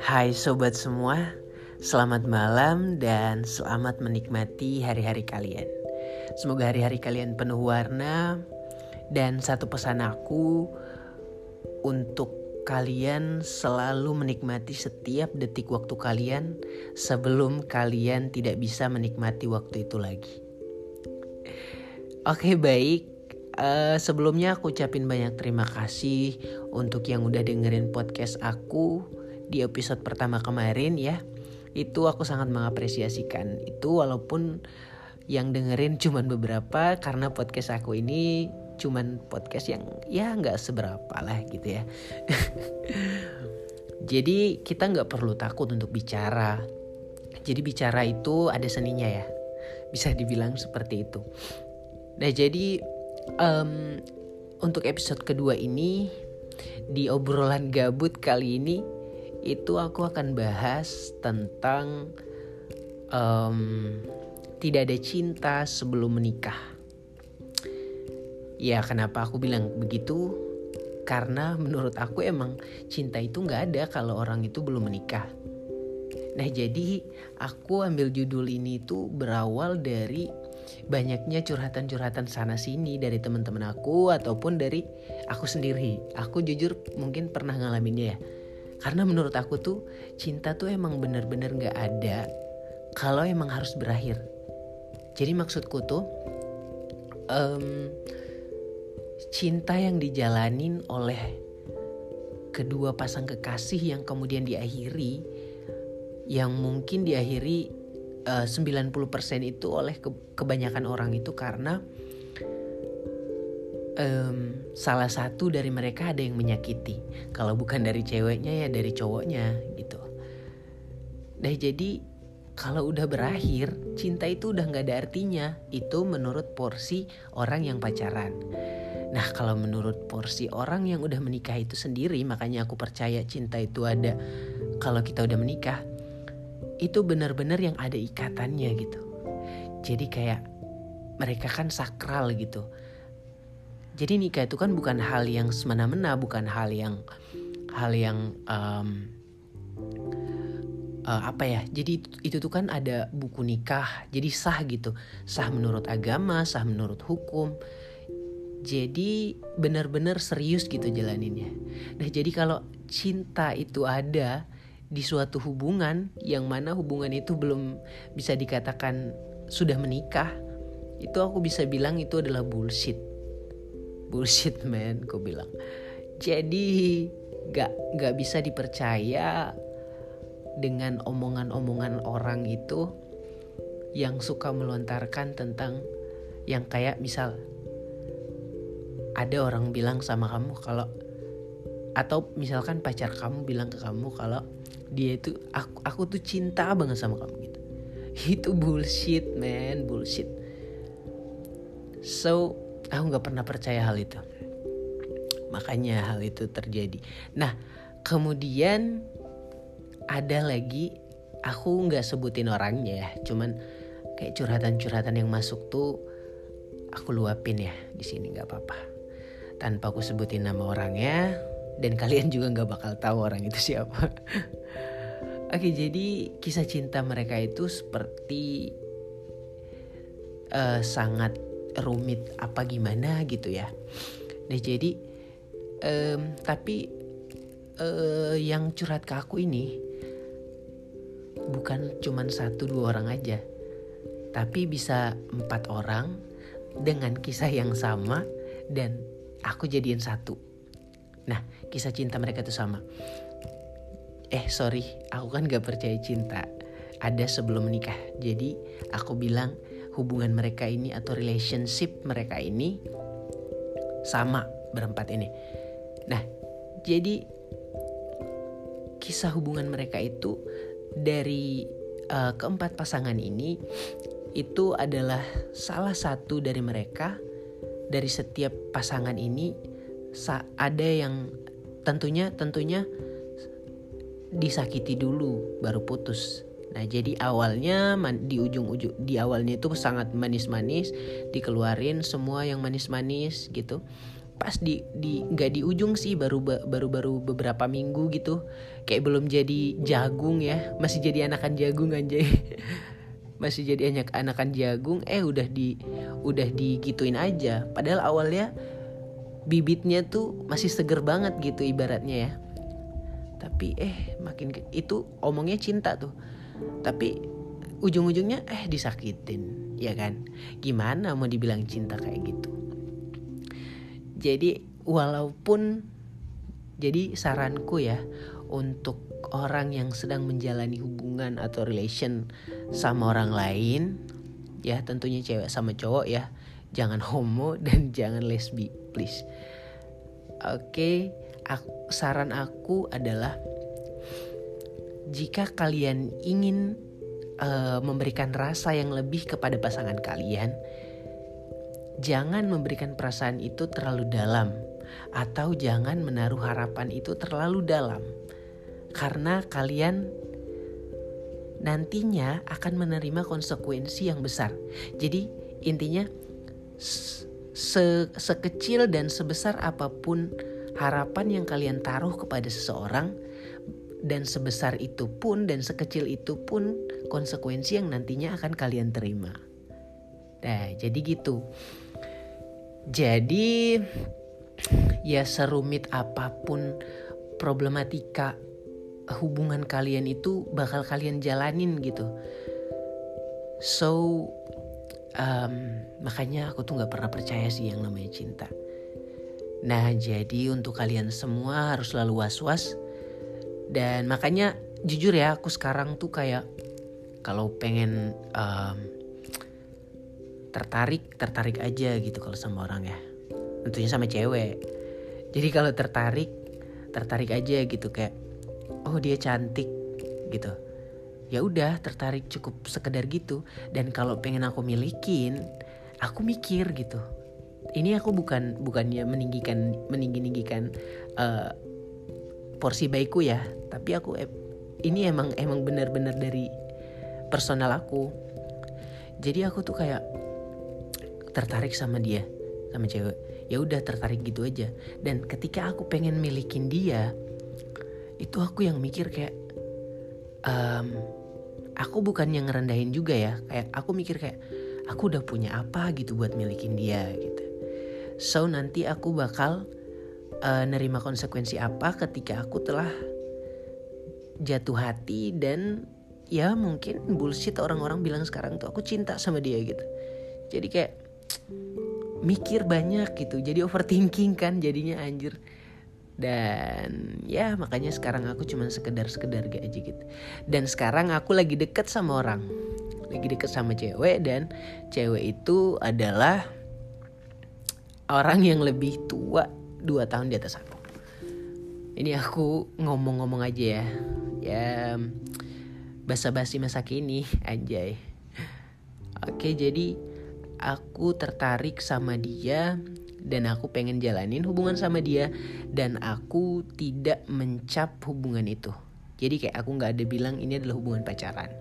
Hai sobat semua, selamat malam dan selamat menikmati hari-hari kalian. Semoga hari-hari kalian penuh warna dan satu pesan aku untuk kalian selalu menikmati setiap detik waktu kalian sebelum kalian tidak bisa menikmati waktu itu lagi. Oke baik, uh, sebelumnya aku ucapin banyak terima kasih untuk yang udah dengerin podcast aku di episode pertama kemarin ya. Itu aku sangat mengapresiasikan. Itu walaupun yang dengerin cuman beberapa karena podcast aku ini cuman podcast yang ya nggak seberapa lah gitu ya. Jadi kita nggak perlu takut untuk bicara. Jadi bicara itu ada seninya ya. Bisa dibilang seperti itu. Nah jadi um, untuk episode kedua ini di obrolan gabut kali ini itu aku akan bahas tentang um, tidak ada cinta sebelum menikah. Ya kenapa aku bilang begitu? Karena menurut aku emang cinta itu nggak ada kalau orang itu belum menikah. Nah jadi aku ambil judul ini itu berawal dari banyaknya curhatan-curhatan sana sini dari teman-teman aku ataupun dari aku sendiri. Aku jujur mungkin pernah ngalaminnya ya karena menurut aku tuh cinta tuh emang bener-bener gak ada kalau emang harus berakhir. Jadi maksudku tuh um, cinta yang dijalanin oleh kedua pasang kekasih yang kemudian diakhiri yang mungkin diakhiri uh, 90% itu oleh ke kebanyakan orang itu karena um, salah satu dari mereka ada yang menyakiti. Kalau bukan dari ceweknya ya dari cowoknya gitu. Nah jadi kalau udah berakhir cinta itu udah nggak ada artinya. Itu menurut porsi orang yang pacaran. Nah kalau menurut porsi orang yang udah menikah itu sendiri makanya aku percaya cinta itu ada kalau kita udah menikah itu benar-benar yang ada ikatannya gitu. Jadi kayak mereka kan sakral gitu jadi nikah itu kan bukan hal yang semena-mena, bukan hal yang hal yang um, uh, apa ya? Jadi itu, tuh kan ada buku nikah, jadi sah gitu, sah menurut agama, sah menurut hukum. Jadi benar-benar serius gitu jalaninnya. Nah jadi kalau cinta itu ada di suatu hubungan yang mana hubungan itu belum bisa dikatakan sudah menikah, itu aku bisa bilang itu adalah bullshit. Bullshit man gue bilang. Jadi gak gak bisa dipercaya dengan omongan-omongan orang itu yang suka melontarkan tentang yang kayak misal ada orang bilang sama kamu kalau atau misalkan pacar kamu bilang ke kamu kalau dia itu aku aku tuh cinta banget sama kamu gitu. Itu bullshit man bullshit. So aku nggak pernah percaya hal itu. Makanya hal itu terjadi. Nah kemudian ada lagi aku nggak sebutin orangnya ya. Cuman kayak curhatan-curhatan yang masuk tuh aku luapin ya di sini nggak apa-apa. Tanpa aku sebutin nama orangnya dan kalian juga nggak bakal tahu orang itu siapa oke jadi kisah cinta mereka itu seperti uh, sangat rumit apa gimana gitu ya. Nah jadi um, tapi uh, yang curhat ke aku ini bukan cuman satu dua orang aja, tapi bisa empat orang dengan kisah yang sama dan aku jadiin satu. Nah kisah cinta mereka itu sama. Eh sorry, aku kan gak percaya cinta. Ada sebelum menikah. Jadi aku bilang hubungan mereka ini atau relationship mereka ini sama berempat ini. Nah, jadi kisah hubungan mereka itu dari uh, keempat pasangan ini itu adalah salah satu dari mereka dari setiap pasangan ini ada yang tentunya tentunya disakiti dulu baru putus. Nah, jadi awalnya di ujung-ujung di awalnya itu sangat manis-manis, dikeluarin semua yang manis-manis gitu. Pas di di nggak di ujung sih baru baru baru beberapa minggu gitu kayak belum jadi jagung ya masih jadi anakan jagung aja masih jadi anak anakan jagung eh udah di udah digituin aja. Padahal awalnya bibitnya tuh masih seger banget gitu ibaratnya ya. Tapi eh makin itu omongnya cinta tuh. Tapi ujung-ujungnya eh disakitin ya kan? Gimana mau dibilang cinta kayak gitu? Jadi walaupun jadi saranku ya untuk orang yang sedang menjalani hubungan atau relation sama orang lain ya tentunya cewek sama cowok ya jangan homo dan jangan lesbi please oke okay, saran aku adalah jika kalian ingin uh, memberikan rasa yang lebih kepada pasangan kalian jangan memberikan perasaan itu terlalu dalam atau jangan menaruh harapan itu terlalu dalam. Karena kalian nantinya akan menerima konsekuensi yang besar. Jadi intinya se sekecil dan sebesar apa pun harapan yang kalian taruh kepada seseorang dan sebesar itu pun dan sekecil itu pun konsekuensi yang nantinya akan kalian terima. Nah, jadi gitu. Jadi ya serumit apa pun problematika hubungan kalian itu bakal kalian jalanin gitu. So um, makanya aku tuh nggak pernah percaya sih yang namanya cinta. Nah jadi untuk kalian semua harus selalu was-was. Dan makanya jujur ya aku sekarang tuh kayak kalau pengen um, tertarik tertarik aja gitu kalau sama orang ya. Tentunya sama cewek. Jadi kalau tertarik tertarik aja gitu kayak oh dia cantik gitu ya udah tertarik cukup sekedar gitu. Dan kalau pengen aku milikin aku mikir gitu. Ini aku bukan bukannya meninggikan meninggi-ninggikan uh, porsi baikku ya. Tapi aku ini emang emang benar-benar dari personal aku. Jadi aku tuh kayak tertarik sama dia sama cewek. Ya udah tertarik gitu aja. Dan ketika aku pengen milikin dia itu aku yang mikir kayak um, aku bukan yang ngerendahin juga ya. Kayak aku mikir kayak aku udah punya apa gitu buat milikin dia gitu. So nanti aku bakal uh, nerima konsekuensi apa ketika aku telah jatuh hati dan ya mungkin bullshit orang-orang bilang sekarang tuh aku cinta sama dia gitu. Jadi kayak mikir banyak gitu. Jadi overthinking kan jadinya anjir dan ya makanya sekarang aku cuma sekedar sekedar gak aja gitu. Dan sekarang aku lagi deket sama orang. Lagi deket sama cewek dan cewek itu adalah orang yang lebih tua dua tahun di atas aku. Ini aku ngomong-ngomong aja ya. Ya basa-basi masa kini anjay. Oke jadi aku tertarik sama dia dan aku pengen jalanin hubungan sama dia dan aku tidak mencap hubungan itu. Jadi kayak aku nggak ada bilang ini adalah hubungan pacaran.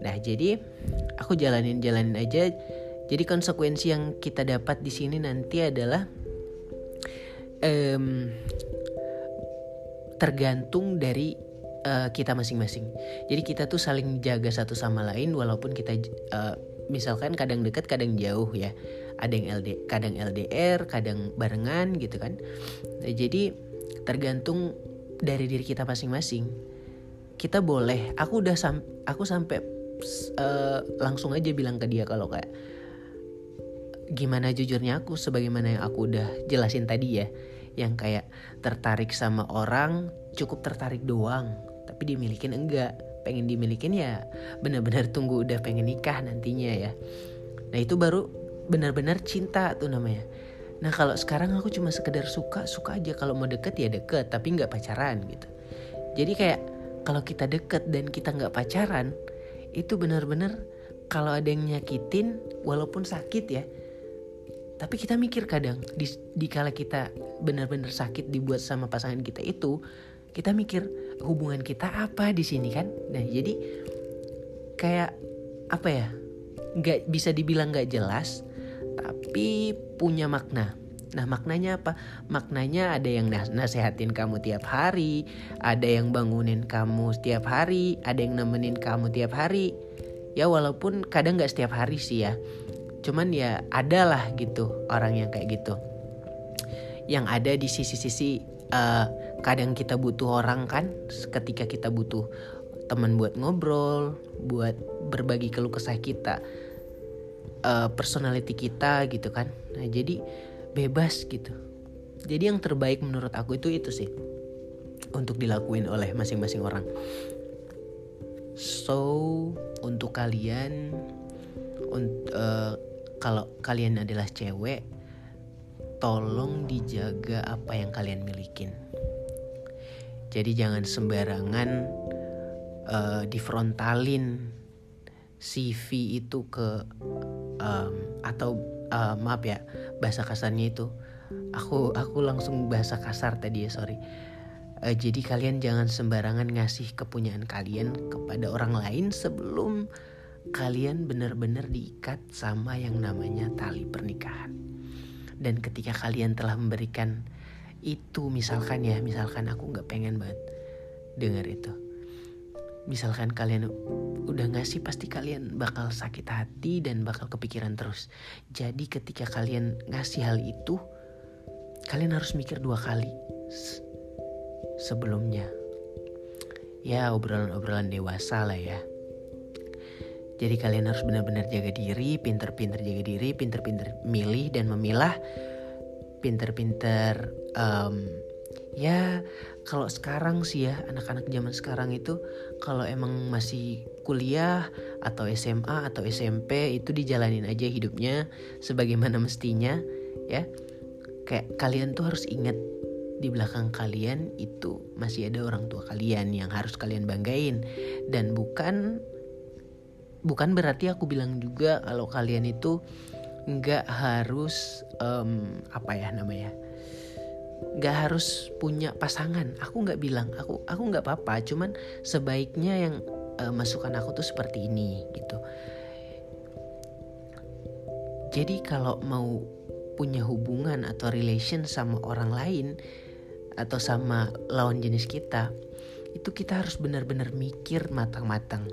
Nah jadi aku jalanin jalanin aja. Jadi konsekuensi yang kita dapat di sini nanti adalah um, tergantung dari uh, kita masing-masing. Jadi kita tuh saling jaga satu sama lain walaupun kita uh, misalkan kadang dekat kadang jauh ya. Ada yang LD kadang LDR kadang barengan gitu kan. Nah, jadi tergantung dari diri kita masing-masing. Kita boleh aku udah sam aku sampai uh, langsung aja bilang ke dia kalau kayak gimana jujurnya aku sebagaimana yang aku udah jelasin tadi ya yang kayak tertarik sama orang cukup tertarik doang tapi dimilikin enggak pengen dimilikin ya benar-benar tunggu udah pengen nikah nantinya ya. Nah itu baru benar-benar cinta tuh namanya. Nah kalau sekarang aku cuma sekedar suka suka aja. Kalau mau deket ya deket tapi nggak pacaran gitu. Jadi kayak kalau kita deket dan kita nggak pacaran itu benar-benar kalau ada yang nyakitin walaupun sakit ya tapi kita mikir kadang di, di kala kita benar-benar sakit dibuat sama pasangan kita itu kita mikir hubungan kita apa di sini kan nah jadi kayak apa ya nggak bisa dibilang nggak jelas tapi punya makna Nah maknanya apa? Maknanya ada yang nasehatin kamu tiap hari, ada yang bangunin kamu setiap hari, ada yang nemenin kamu tiap hari. Ya walaupun kadang gak setiap hari sih ya. Cuman ya ada lah gitu orang yang kayak gitu. Yang ada di sisi-sisi uh, kadang kita butuh orang kan ketika kita butuh teman buat ngobrol, buat berbagi keluh kesah kita, uh, personality kita gitu kan. Nah jadi bebas gitu jadi yang terbaik menurut aku itu itu sih untuk dilakuin oleh masing-masing orang so untuk kalian untuk uh, eh, kalau kalian adalah cewek tolong dijaga apa yang kalian milikin. Jadi jangan sembarangan uh, difrontalin CV itu ke um, atau uh, maaf ya bahasa kasarnya itu. Aku aku langsung bahasa kasar tadi ya sorry. Uh, jadi kalian jangan sembarangan ngasih kepunyaan kalian kepada orang lain sebelum kalian benar-benar diikat sama yang namanya tali pernikahan dan ketika kalian telah memberikan itu misalkan ya misalkan aku nggak pengen banget dengar itu misalkan kalian udah ngasih pasti kalian bakal sakit hati dan bakal kepikiran terus. Jadi ketika kalian ngasih hal itu, kalian harus mikir dua kali sebelumnya. Ya obrolan-obrolan dewasa lah ya. Jadi kalian harus benar-benar jaga diri, pinter-pinter jaga diri, pinter-pinter milih dan memilah, pinter-pinter um, ya kalau sekarang sih ya anak-anak zaman sekarang itu kalau emang masih kuliah atau SMA atau SMP itu dijalanin aja hidupnya sebagaimana mestinya ya. Kayak kalian tuh harus ingat di belakang kalian itu masih ada orang tua kalian yang harus kalian banggain. Dan bukan bukan berarti aku bilang juga kalau kalian itu nggak harus um, apa ya namanya nggak harus punya pasangan. Aku nggak bilang aku aku nggak apa-apa. Cuman sebaiknya yang uh, masukan aku tuh seperti ini gitu. Jadi kalau mau punya hubungan atau relation sama orang lain atau sama lawan jenis kita itu kita harus benar-benar mikir matang-matang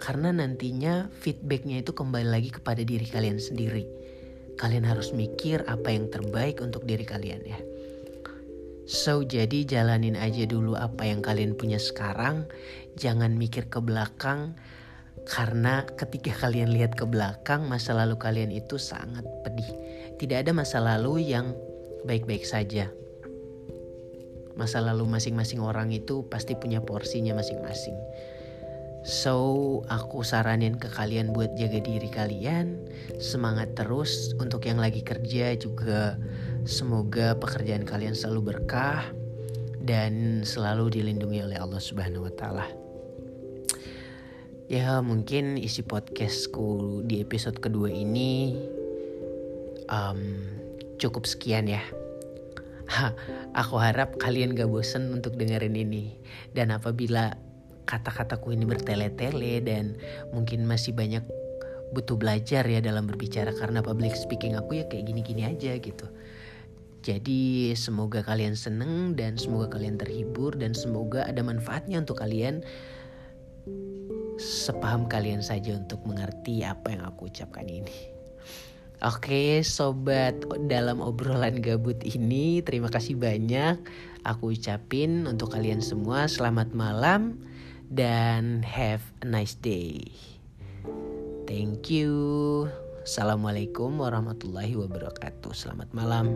karena nantinya feedbacknya itu kembali lagi kepada diri kalian sendiri kalian harus mikir apa yang terbaik untuk diri kalian ya So, jadi jalanin aja dulu apa yang kalian punya sekarang. Jangan mikir ke belakang, karena ketika kalian lihat ke belakang, masa lalu kalian itu sangat pedih. Tidak ada masa lalu yang baik-baik saja. Masa lalu masing-masing orang itu pasti punya porsinya masing-masing. So, aku saranin ke kalian buat jaga diri kalian, semangat terus untuk yang lagi kerja juga Semoga pekerjaan kalian selalu berkah dan selalu dilindungi oleh Allah Subhanahu wa taala. Ya, mungkin isi podcastku di episode kedua ini um, cukup sekian ya. aku harap kalian gak bosen untuk dengerin ini. Dan apabila kata-kataku ini bertele-tele dan mungkin masih banyak butuh belajar ya dalam berbicara karena public speaking aku ya kayak gini-gini aja gitu. Jadi semoga kalian seneng dan semoga kalian terhibur dan semoga ada manfaatnya untuk kalian. Sepaham kalian saja untuk mengerti apa yang aku ucapkan ini. Oke sobat dalam obrolan gabut ini terima kasih banyak aku ucapin untuk kalian semua selamat malam dan have a nice day. Thank you. Assalamualaikum warahmatullahi wabarakatuh. Selamat malam.